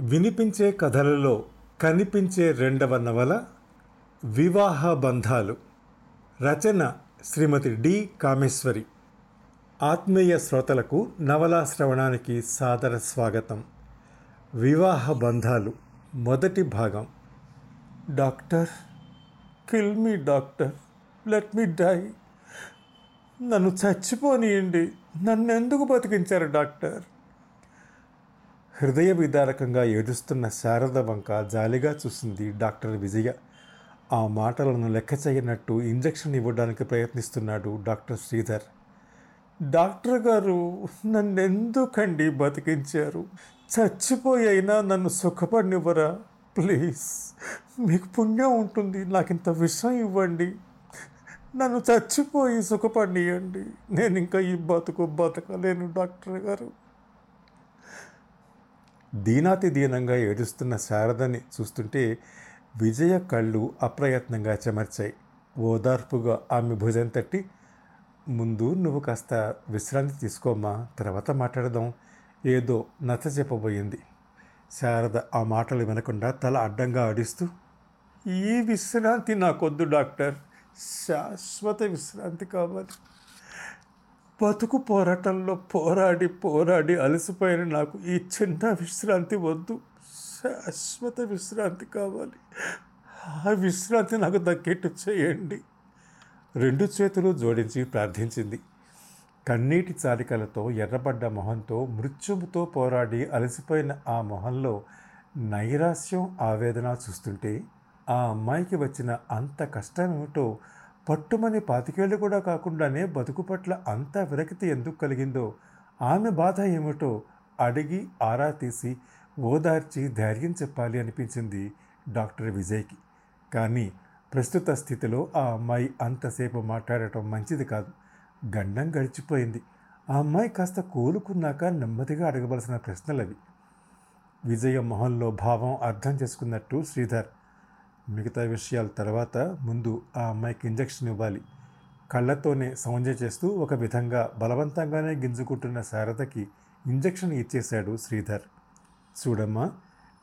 వినిపించే కథలలో కనిపించే రెండవ నవల వివాహ బంధాలు. రచన శ్రీమతి డి కామేశ్వరి. ఆత్మీయ శ్రోతలకు నవలా శ్రవణానికి సాదర స్వాగతం. వివాహ బంధాలు మొదటి భాగం. Doctor kill me doctor let me die. నన్ను చచ్చిపోనియండి నన్ను ఎందుకు బతికించారు డాక్టర్? హృదయ విదారకంగా ఏడుస్తున్న శారద వంక జాలిగా చూసింది డాక్టర్ విజయ. ఆ మాటలను లెక్క చేయనట్టు ఇంజెక్షన్ ఇవ్వడానికి ప్రయత్నిస్తున్నాడు డాక్టర్ శ్రీధర్. డాక్టర్ గారు నన్ను ఎందుకండి బతికించారు? చచ్చిపోయైనా నన్ను సుఖపడినివ్వరా? ప్లీజ్ మీకు పుణ్యం ఉంటుంది నాకు ఇంత విషయం ఇవ్వండి. నన్ను చచ్చిపోయి సుఖపడియండి నేను ఇంకా ఈ బతుకు బతకలేను డాక్టర్ గారు. దీనాతి దీనంగా ఏడుస్తున్న శారదని చూస్తుంటే విజయ కళ్ళు అప్రయత్నంగా చెమర్చాయి. ఓదార్పుగా ఆమె భుజం తట్టి ముందు నువ్వు కాస్త విశ్రాంతి తీసుకోమ్మా తర్వాత మాట్లాడదాం. ఏదో నచ్చ చెప్పబోయింది. శారద ఆ మాటలు వినకుండా తల అడ్డంగా ఆడిస్తూ ఈ విశ్రాంతి నాకొద్దు డాక్టర్. శాశ్వత విశ్రాంతి కావాలి. బతుకు పోరాటంలో పోరాడి పోరాడి అలసిపోయిన నాకు ఈ చిన్న విశ్రాంతి వద్దు. శాశ్వత విశ్రాంతి కావాలి. ఆ విశ్రాంతి నాకు దక్కేట్టు చేయండి. రెండు చేతులు జోడించి ప్రార్థించింది. కన్నీటి చారికలతో ఎర్రబడ్డ మొహంతో మృత్యువుతో పోరాడి అలసిపోయిన ఆ మొహంలో నైరాస్యం ఆవేదన చూస్తుంటే ఆ అమ్మాయికి వచ్చిన అంత కష్టం ఏమిటో పట్టుమని పాతికేళ్ళు కూడా కాకుండానే బతుకు పట్ల అంత విరక్తి ఎందుకు కలిగిందో ఆమె బాధ ఏమిటో అడిగి ఆరా తీసి ఓదార్చి ధైర్యం చెప్పాలి అనిపించింది డాక్టర్ విజయ్కి. కానీ ప్రస్తుత స్థితిలో ఆ అమ్మాయి అంతసేపు మాట్లాడటం మంచిది కాదు. గండం గడిచిపోయింది. ఆ అమ్మాయి కాస్త కోలుకున్నాక నెమ్మదిగా అడగవలసిన ప్రశ్నలవి. విజయ మొహంలో భావం అర్థం చేసుకున్నట్టు శ్రీధర్ మిగతా విషయాల తర్వాత ముందు ఆ అమ్మాయికి ఇంజెక్షన్ ఇవ్వాలి. కళ్ళతోనే సౌంజ్య చేస్తూ ఒక విధంగా బలవంతంగానే గింజుకుంటున్న శారదకి ఇంజెక్షన్ ఇచ్చేశాడు శ్రీధర్. చూడమ్మా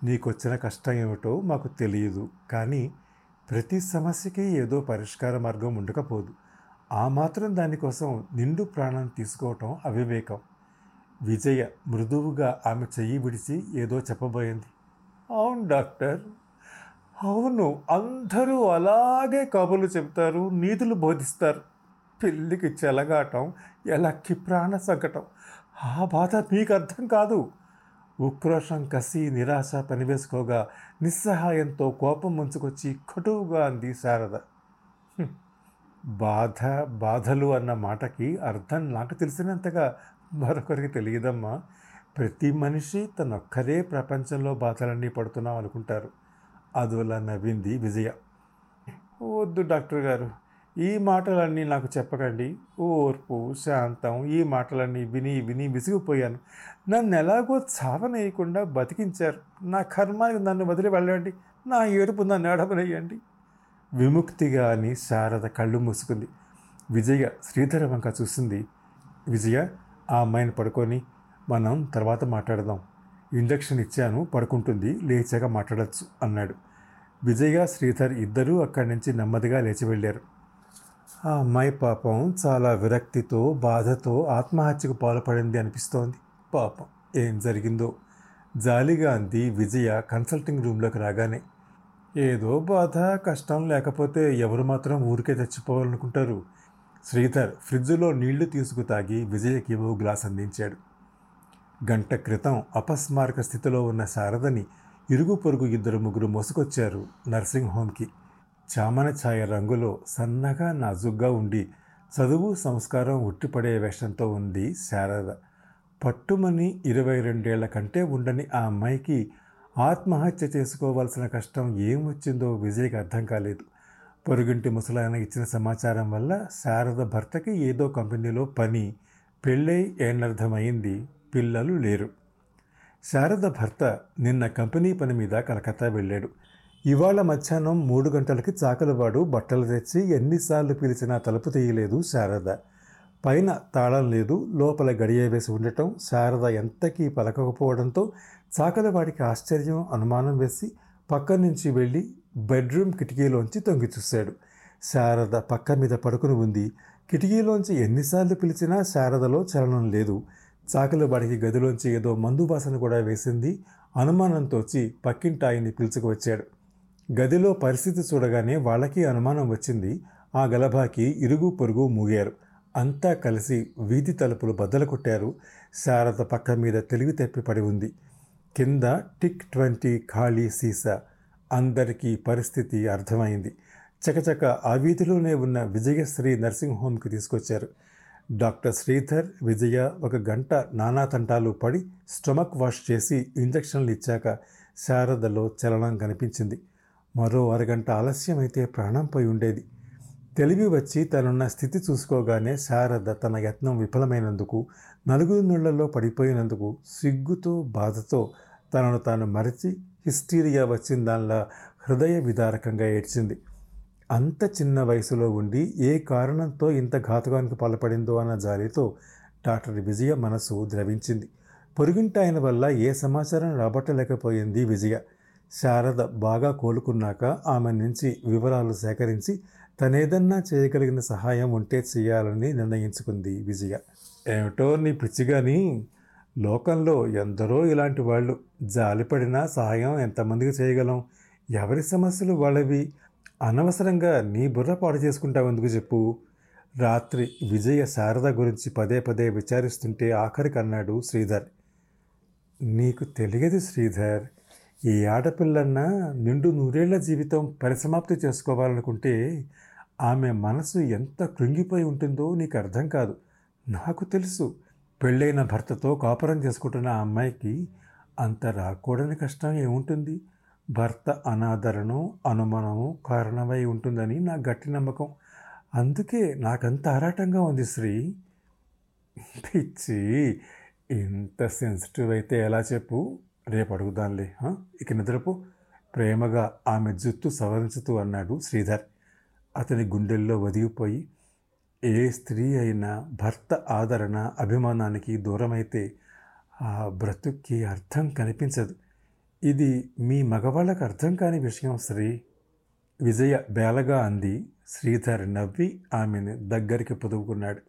నీకొచ్చిన కష్టం ఏమిటో మాకు తెలియదు కానీ ప్రతి సమస్యకి ఏదో పరిష్కార మార్గం ఉండకపోదు. ఆ మాత్రం దానికోసం నిండు ప్రాణం తీసుకోవటం అవివేకం. విజయ మృదువుగా ఆమె చెయ్యి విడిచి ఏదో చెప్పబోయింది. అవును డాక్టర్. అవును అందరూ అలాగే కబుర్లు చెబుతారు నీతులు బోధిస్తారు. పెళ్ళికి చెలగాటం ఎలక్కి ప్రాణ సంకటం. ఆ బాధ మీకు అర్థం కాదు. ఉక్రోషం కసి నిరాశ పనివేసుకోగా నిస్సహాయంతో కోపం ముంచుకొచ్చి కటువుగా అంది శారద. బాధ బాధలు అన్న మాటకి అర్థం నాకు తెలిసినంతగా మరొకరికి తెలియదమ్మా. ప్రతి మనిషి తనొక్కరే ప్రపంచంలో బాధలన్నీ పడుతున్నాం అనుకుంటారు అదోలా నవ్వింది విజయ. వద్దు డాక్టర్ గారు ఈ మాటలన్నీ నాకు చెప్పకండి. ఓర్పు శాంతం ఈ మాటలన్నీ విని విని విసిగిపోయాను. నన్ను ఎలాగో చావనేయకుండా బతికించారు. నా కర్మానికి నన్ను వదిలి వెళ్ళండి. నా ఏడుపు నన్ను ఏడవనేయండి. విముక్తిగా అని శారద కళ్ళు మూసుకుంది. విజయ శ్రీధర వంక చూసింది. విజయ ఆ అమ్మాయిని పడుకొని మనం తర్వాత మాట్లాడదాం. ఇంజక్షన్ ఇచ్చాను పడుకుంటుంది లేచాక మాట్లాడచ్చు అన్నాడు. విజయ శ్రీధర్ ఇద్దరూ అక్కడి నుంచి నెమ్మదిగా లేచి వెళ్ళారు. ఆ అమ్మాయి పాపం చాలా విరక్తితో బాధతో ఆత్మహత్యకు పాల్పడింది అనిపిస్తోంది. పాపం ఏం జరిగిందో? జాలిగా అంది విజయ కన్సల్టింగ్ రూమ్లోకి రాగానే. ఏదో బాధ కష్టం లేకపోతే ఎవరు మాత్రం ఊరికే తెచ్చిపోవాలనుకుంటారు శ్రీధర్ ఫ్రిడ్జ్లో నీళ్ళు తీసుకు తాగి విజయకి ఓ గ్లాస్ అందించాడు. గంట క్రితం అపస్మారక స్థితిలో ఉన్న శారదని ఇరుగు పొరుగు ఇద్దరు ముగ్గురు మోసుకొచ్చారు నర్సింగ్ హోమ్కి. చామన ఛాయ రంగులో సన్నగా నాజుగ్గా ఉండి చదువు సంస్కారం ఉట్టిపడే వేషంతో ఉంది శారద. పట్టుమని ఇరవై రెండేళ్ళ కంటే ఉండని ఆ అమ్మాయికి ఆత్మహత్య చేసుకోవాల్సిన కష్టం ఏమొచ్చిందో విజయ్కి అర్థం కాలేదు. పొరుగింటి ముసలాయన ఇచ్చిన సమాచారం వల్ల శారద భర్తకి ఏదో కంపెనీలో పని పెళ్ళై ఏనర్థమైంది పిల్లలు లేరు. శారద భర్త నిన్న కంపెనీ పని మీద కలకత్తా వెళ్ళాడు. ఇవాళ మధ్యాహ్నం మూడు గంటలకి చాకలవాడు బట్టలు తెచ్చి ఎన్నిసార్లు పిలిచినా తలుపు తీయలేదు శారద. పైన తాళం లేదు లోపల గడియ వేసి ఉండటం శారద ఎంతకీ పలకకపోవడంతో చాకలవాడికి ఆశ్చర్యం అనుమానం వేసి పక్క నుంచి వెళ్ళి బెడ్రూమ్ కిటికీలోంచి తొంగి చూశాడు. శారద పక్క మీద పడుకుని ఉంది. కిటికీలోంచి ఎన్నిసార్లు పిలిచినా శారదలో చలనం లేదు. చాకలవాడికి గదిలోంచి ఏదో మందు వాసన కూడా వేసింది. అనుమానంతో వచ్చి పక్కింటాయిని పిలుచుకువచ్చాడు. గదిలో పరిస్థితి చూడగానే వాళ్ళకి అనుమానం వచ్చింది. ఆ గలభాకి ఇరుగు పొరుగు మూగారు. అంతా కలిసి వీధి తలుపులు బద్దలు కొట్టారు. శారద పక్క మీద తెలివి తెప్పి పడి ఉంది. కింద టిక్ ట్వంటీ ఖాళీ సీసా. అందరికీ పరిస్థితి అర్థమైంది. చకచక ఆ వీధిలోనే ఉన్న విజయశ్రీ నర్సింగ్ హోమ్కి తీసుకొచ్చారు. డాక్టర్ శ్రీధర్ విజయ ఒక గంట నానా తంటాలు పడి స్టొమక్ వాష్ చేసి ఇంజక్షన్లు ఇచ్చాక శారదలో చలనం కనిపించింది. మరో అరగంట ఆలస్యమైతే ప్రాణం పోయి ఉండేది. తెలివి వచ్చి తనున్న స్థితి చూసుకోగానే శారద తన యత్నం విఫలమైనందుకు నలుగురు నీళ్ళలో పడిపోయినందుకు సిగ్గుతో బాధతో తనను తాను మరచి హిస్టీరియా వచ్చిన దానిలా హృదయ విదారకంగా ఏడ్చింది. అంత చిన్న వయసులో ఉండి ఏ కారణంతో ఇంత ఘాతకానికి పాల్పడిందో అన్న జాలితో డాక్టర్ విజయ మనసు ద్రవించింది. పొరుగింటాయన వల్ల ఏ సమాచారం రాబట్టలేకపోయింది విజయ. శారద బాగా కోలుకున్నాక ఆమె నుంచి వివరాలు సేకరించి తనేదన్నా చేయగలిగిన సహాయం ఉంటే చేయాలని నిర్ణయించుకుంది విజయ. ఏమిటో నీ పిచ్చిగాని? లోకంలో ఎందరో ఇలాంటి వాళ్ళు. జాలిపడినా సహాయం ఎంతమందికి చేయగలం? ఎవరి సమస్యలు వాళ్ళవి? అనవసరంగా నీ బుర్ర పాడు చేసుకుంటావు ఎందుకు చెప్పు? రాత్రి విజయ శారద గురించి పదే పదే విచారిస్తుంటే ఆఖరికి అన్నాడు శ్రీధర్. నీకు తెలియదు శ్రీధర్ ఈ ఆడపిల్లన్నా నిండు నూరేళ్ళ జీవితం పరిసమాప్తి చేసుకోవాలనుకుంటే ఆమె మనసు ఎంత కృంగిపోయి ఉంటుందో నీకు అర్థం కాదు. నాకు తెలుసు పెళ్ళైన భర్తతో కాపురం చేసుకుంటున్న ఆ అమ్మాయికి అంత రాకూడని కష్టం ఏముంటుంది? భర్త అనాదరణం అనుమానము కారణమై ఉంటుందని నా గట్టి నమ్మకం. అందుకే నాకంత ఆరాటంగా ఉంది శ్రీ. పిచ్చి ఇంత సెన్సిటివ్ అయితే ఎలా చెప్పు? రేపు అడుగుదాంలే ఇక నిద్రపో. ప్రేమగా ఆమె జుత్తు సవరించుతూ అన్నాడు శ్రీధర్. అతని గుండెల్లో వదిలిపోయి ఏ స్త్రీ అయినా భర్త ఆదరణ అభిమానానికి దూరమైతే ఆ బ్రతుక్కి అర్థం కనిపించదు. ఇది మీ మగవాళ్ళకు అర్థం కాని విషయం శ్రీ విజయ బేలగా అంది. శ్రీధర్ నవ్వి ఆమెను దగ్గరికి పొదువుకున్నాడు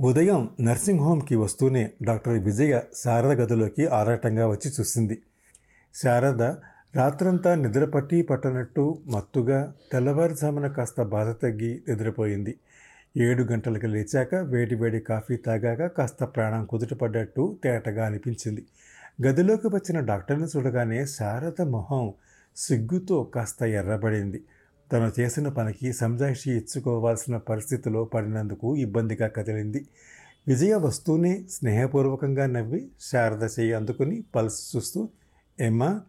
ఉదయం నర్సింగ్ హోమ్కి వస్తూనే డాక్టర్ విజయ శారద గదిలోకి ఆరాటంగా వచ్చి చూసింది. శారద రాత్రంతా నిద్రపట్టి పట్టనట్టు మత్తుగా తెల్లవారుజామున కాస్త బాధ తగ్గి నిద్రపోయింది. ఏడు గంటలకు లేచాక వేడి వేడి కాఫీ తాగాక కాస్త ప్రాణం కుదుటపడ్డట్టు తేటగా అనిపించింది. గదిలోకి వచ్చిన డాక్టర్ని చూడగానే శారద మొహం సిగ్గుతో కాస్త ఎర్రబడింది. తను చేసిన పనికి సంజాయిషి ఇచ్చుకోవాల్సిన పరిస్థితిలో పడినందుకు ఇబ్బందిగా కదిలింది. విజయ వస్తూనే స్నేహపూర్వకంగా నవ్వి శారద చెయ్యి అందుకుని పల్స్ చూస్తూ ఏమ్మా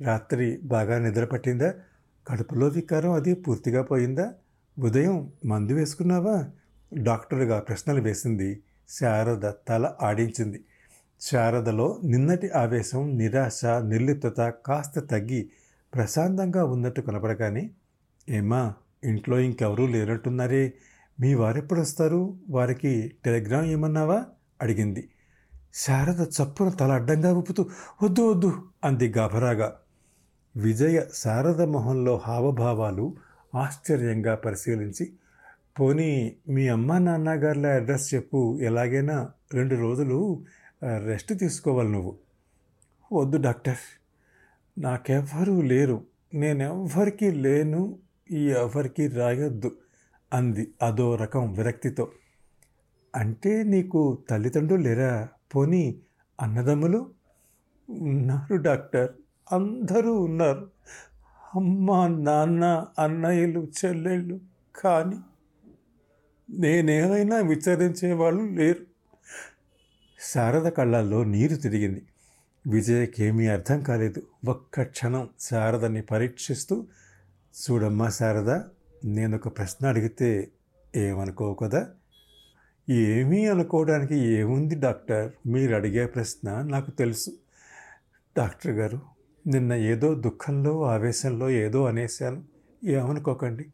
రాత్రి బాగా నిద్ర పట్టిందా కడుపులో వికారం అది పూర్తిగా పోయిందా? ఉదయం మందు వేసుకున్నావా? డాక్టర్గా ప్రశ్నలు వేసింది శారద తల ఆడించింది. శారదలో నిన్నటి ఆవేశం నిరాశ నిర్లిప్తత కాస్త తగ్గి ప్రశాంతంగా ఉన్నట్టు కనపడగానే ఏమా ఇంట్లో ఇంకెవరూ లేనట్టున్నారే మీ వారెప్పుడు వస్తారు? వారికి టెలిగ్రామ్ ఏమన్నావా? అడిగింది. శారద చప్పున తల అడ్డంగా ఊపుతూ వద్దు వద్దు అంది గాభరాగా. విజయ శారద మొహంలో హావభావాలు ఆశ్చర్యంగా పరిశీలించి పోనీ మీ అమ్మ నాన్నగారుల అడ్రస్ చెప్పు ఎలాగైనా రెండు రోజులు రెస్ట్ తీసుకోవాలి నువ్వు. వద్దు డాక్టర్. నాకెవ్వరూ లేరు. నేనెవ్వరికీ లేను. ఈ ఎవరికి రాయొద్దు అంది అదో రకం విరక్తితో. అంటే నీకు తల్లిదండ్రులు లేరా? పోనీ అన్నదమ్ములు? ఉన్నారు డాక్టర్. అందరూ ఉన్నారు. అమ్మ నాన్న అన్నయ్యలు చెల్లెళ్ళు కానీ నేనేమైనా విచారించే వాళ్ళు లేరు. శారద కళ్ళల్లో నీరు తిరిగింది. విజయకేమీ అర్థం కాలేదు. ఒక్క క్షణం శారదని పరీక్షిస్తూ చూడమ్మా శారద నేను ఒక ప్రశ్న అడిగితే ఏమనుకో కదా? ఏమీ అనుకోవడానికి ఏముంది డాక్టర్? మీరు అడిగే ప్రశ్న నాకు తెలుసు. డాక్టర్ గారు నిన్న ఏదో దుఃఖంలో ఆవేశంలో ఏదో అనేశాను. ఏమనుకోకండి.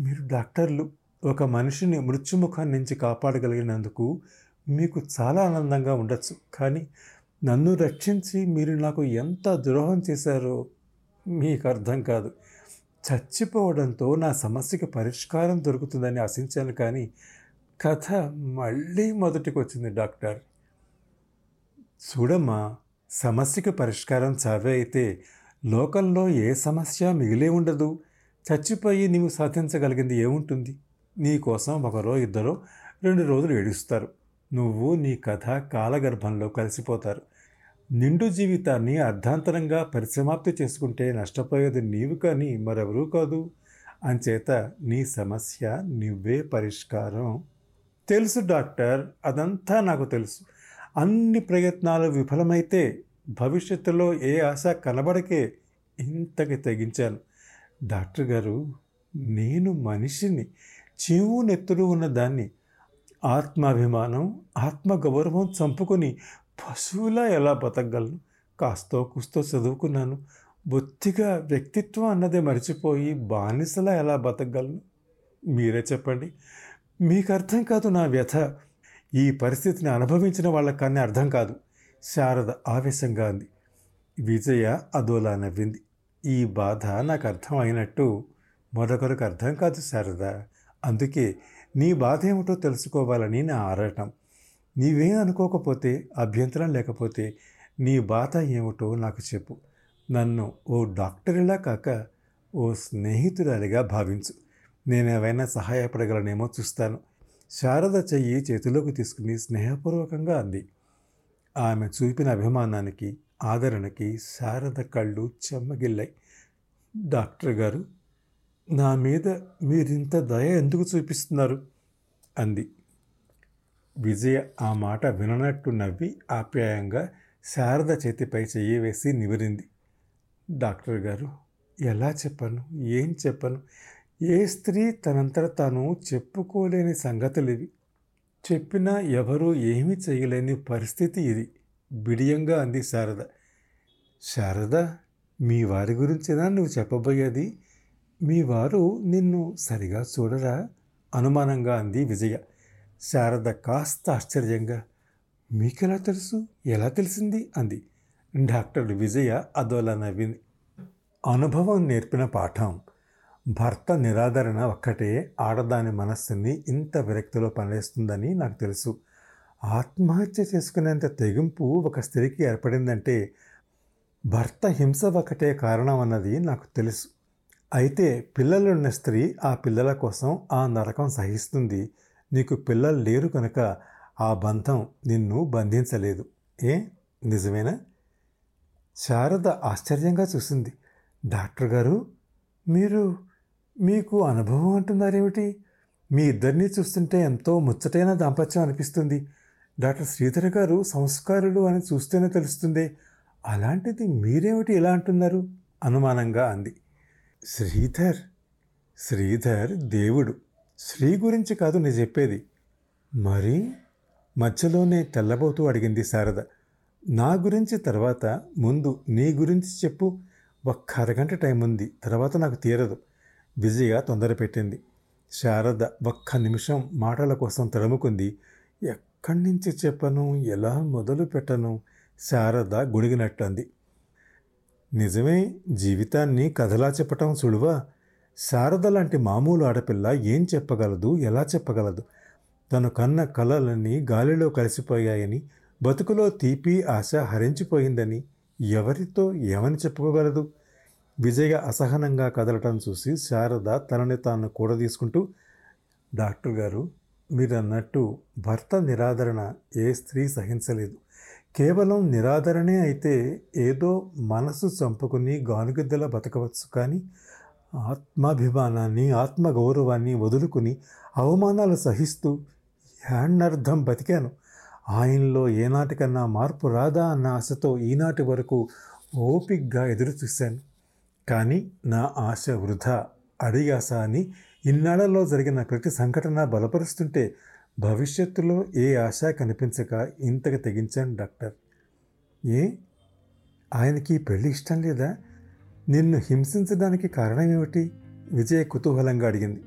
మీరు డాక్టర్లు. ఒక మనిషిని మృత్యుముఖం నుంచి కాపాడగలిగినందుకు మీకు చాలా ఆనందంగా ఉండొచ్చు. కానీ నన్ను రక్షించి మీరు నాకు ఎంత ద్రోహం చేశారో మీకు అర్థం కాదు. చచ్చిపోవడంతో నా సమస్యకి పరిష్కారం దొరుకుతుందని ఆశించాను కానీ కథ మళ్ళీ మొదటికి వచ్చింది డాక్టర్. చూడమ్మా సమస్యకు పరిష్కారం చావే అయితే లోకంలో ఏ సమస్య మిగిలే ఉండదు. చచ్చిపోయి నీవు సాధించగలిగింది ఏముంటుంది? నీ కోసం ఒకరో ఇద్దరో రెండు రోజులు ఏడుస్తారు. నువ్వు నీ కథ కాలగర్భంలో కలిసిపోతారు. నిండు జీవితాన్ని అర్ధాంతరంగా పరిసమాప్తి చేసుకుంటే నష్టపోయేది నీవు కానీ మరెవరూ కాదు. అంచేత నీ సమస్య నువ్వే పరిష్కారం. తెలుసు డాక్టర్ అదంతా నాకు తెలుసు. అన్ని ప్రయత్నాలు విఫలమైతే భవిష్యత్తులో ఏ ఆశ కనబడకే ఇంతకి తెగించాను. డాక్టర్ గారు నేను మనిషిని చెవు నెత్తులు ఉన్న దాన్ని ఆత్మాభిమానం ఆత్మగౌరవం చంపుకొని పశువులా ఎలా బతకగలను? కాస్తో కుస్తో చదువుకున్నాను. బొత్తిగా వ్యక్తిత్వం అన్నదే మర్చిపోయి బానిసలా ఎలా బతకగలను? మీరే చెప్పండి. మీకు అర్థం కాదు నా వ్యథ. ఈ పరిస్థితిని అనుభవించిన వాళ్ళకి కానీ అర్థం కాదు. శారద ఆవేశంగా అంది. విజయ అదోలా నవ్వింది. ఈ బాధ నాకు అర్థం అయినట్టు మరొకరికి అర్థం కాదు శారద. అందుకే నీ బాధ ఏమిటో తెలుసుకోవాలని నా ఆరాటం. నీవేం అనుకోకపోతే అభ్యంతరం లేకపోతే నీ బాధ ఏమిటో నాకు చెప్పు. నన్ను ఓ డాక్టర్లా కాక ఓ స్నేహితురాలిగా భావించు. నేనేమైనా సహాయపడగలనేమో చూస్తాను. శారద చెయ్యి చేతిలోకి తీసుకుని స్నేహపూర్వకంగా అంది. ఆమె చూపిన అభిమానానికి ఆదరణకి శారద కళ్ళు చెమ్మగిల్లాయి. డాక్టర్ గారు నా మీద మీరింత దయ ఎందుకు చూపిస్తున్నారు? అంది. విజయ ఆ మాట విననట్టు నవ్వి ఆప్యాయంగా శారద చేతిపై చెయ్యి వేసి నివరింది. డాక్టర్ గారు ఎలా చెప్పను? ఏం చెప్పను? ఏ స్త్రీ తనంతట తాను చెప్పుకోలేని సంగతులు ఇవి చెప్పినా ఎవరూ ఏమీ చేయలేని పరిస్థితి ఇది బిడియంగా అంది శారద. శారద మీ వారి గురించేనా నువ్వు చెప్పబోయేది? మీ వారు నిన్ను సరిగా చూడరా? అనుమానంగా అంది విజయ. శారద కాస్త ఆశ్చర్యంగా మీకెలా తెలుసు? ఎలా తెలిసింది? అంది. డాక్టర్ విజయ అదోలా నవ్వింది. అనుభవం నేర్పిన పాఠం. భర్త నిరాదరణ ఒక్కటే ఆడదాని మనస్సుని ఇంత విరక్తిలో పనిచేస్తుందని నాకు తెలుసు. ఆత్మహత్య చేసుకునేంత తెగింపు ఒక స్త్రీకి ఏర్పడిందంటే భర్త హింస ఒకటే కారణం అన్నది నాకు తెలుసు. అయితే పిల్లలున్న స్త్రీ ఆ పిల్లల కోసం ఆ నరకం సహిస్తుంది. నీకు పిల్లలు లేరు కనుక ఆ బంధం నిన్ను బంధించలేదు. ఏ? నిజమేనా? శారద ఆశ్చర్యంగా చూసింది. డాక్టర్ గారు మీరు మీకు అనుభవం అంటున్నారేమిటి? మీ ఇద్దరినీ చూస్తుంటే ఎంతో ముచ్చటైన దాంపత్యం అనిపిస్తుంది. డాక్టర్ శ్రీధర్ గారు సంస్కారులు అని చూస్తేనే తెలుస్తుంది. అలాంటిది మీరేమిటి ఇలా అంటున్నారు? అనుమానంగా అంది. శ్రీధర్ శ్రీధర్ దేవుడు. శ్రీ గురించి కాదు నేను చెప్పేది. మరి? మధ్యలోనే తెల్లబోతూ అడిగింది శారద. నా గురించి తర్వాత ముందు నీ గురించి చెప్పు. ఒక్క అరగంట టైం ఉంది తర్వాత నాకు తీరదు. బిజీగా తొందర పెట్టింది. శారద ఒక్క నిమిషం మాటల కోసం తడుముకుంది. ఎక్కడి నుంచి చెప్పను? ఎలా మొదలు పెట్టను శారద గుడిగినట్టు అంది నిజమే జీవితాన్ని కథలా చెప్పటం సులువా? శారద లాంటి మామూలు ఆడపిల్ల ఏం చెప్పగలదు ఎలా చెప్పగలదు? తను కన్న కలలన్నీ గాలిలో కలిసిపోయాయని బతుకులో తీపి ఆశ హరించిపోయిందని ఎవరితో ఏమని చెప్పుకోగలదు? విజయ అసహనంగా కదలటం చూసి శారద తనని తాను కూడదీసుకుంటూ డాక్టర్ గారు మీరు అన్నట్టు భర్త నిరాదరణ ఏ స్త్రీ సహించలేదు. కేవలం నిరాదరణే అయితే ఏదో మనసు చంపుకుని గానుగిద్దల బతకవచ్చు కానీ ఆత్మాభిమానాన్ని ఆత్మగౌరవాన్ని వదులుకుని అవమానాలు సహిస్తూ హ్యాండర్థం బతికాను. ఆయనలో ఏనాటికన్నా మార్పు రాదా అన్న ఆశతో ఈనాటి వరకు ఓపిగ్గా ఎదురు చూశాను కానీ నా ఆశ వృధా అడిగాస అని ఇన్నాళ్ళలో జరిగిన ప్రతి సంఘటన బలపరుస్తుంటే భవిష్యత్తులో ఏ ఆశ కనిపించక ఇంతగా తెగించాను డాక్టర్? ఏ? ఆయనకి పెళ్ళి ఇష్టం లేదా? నిన్ను హింసించడానికి కారణం ఏమిటి? విజయ కుతూహలంగా అడిగింది.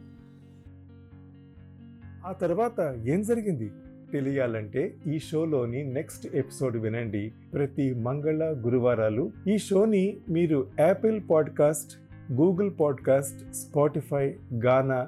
ఆ తర్వాత ఏం జరిగింది? తెలియాలంటే ఈ షోలోని నెక్స్ట్ ఎపిసోడ్ వినండి. ప్రతి మంగళ గురువారాలు ఈ షోని మీరు Apple podcast Google podcast Spotify Gaana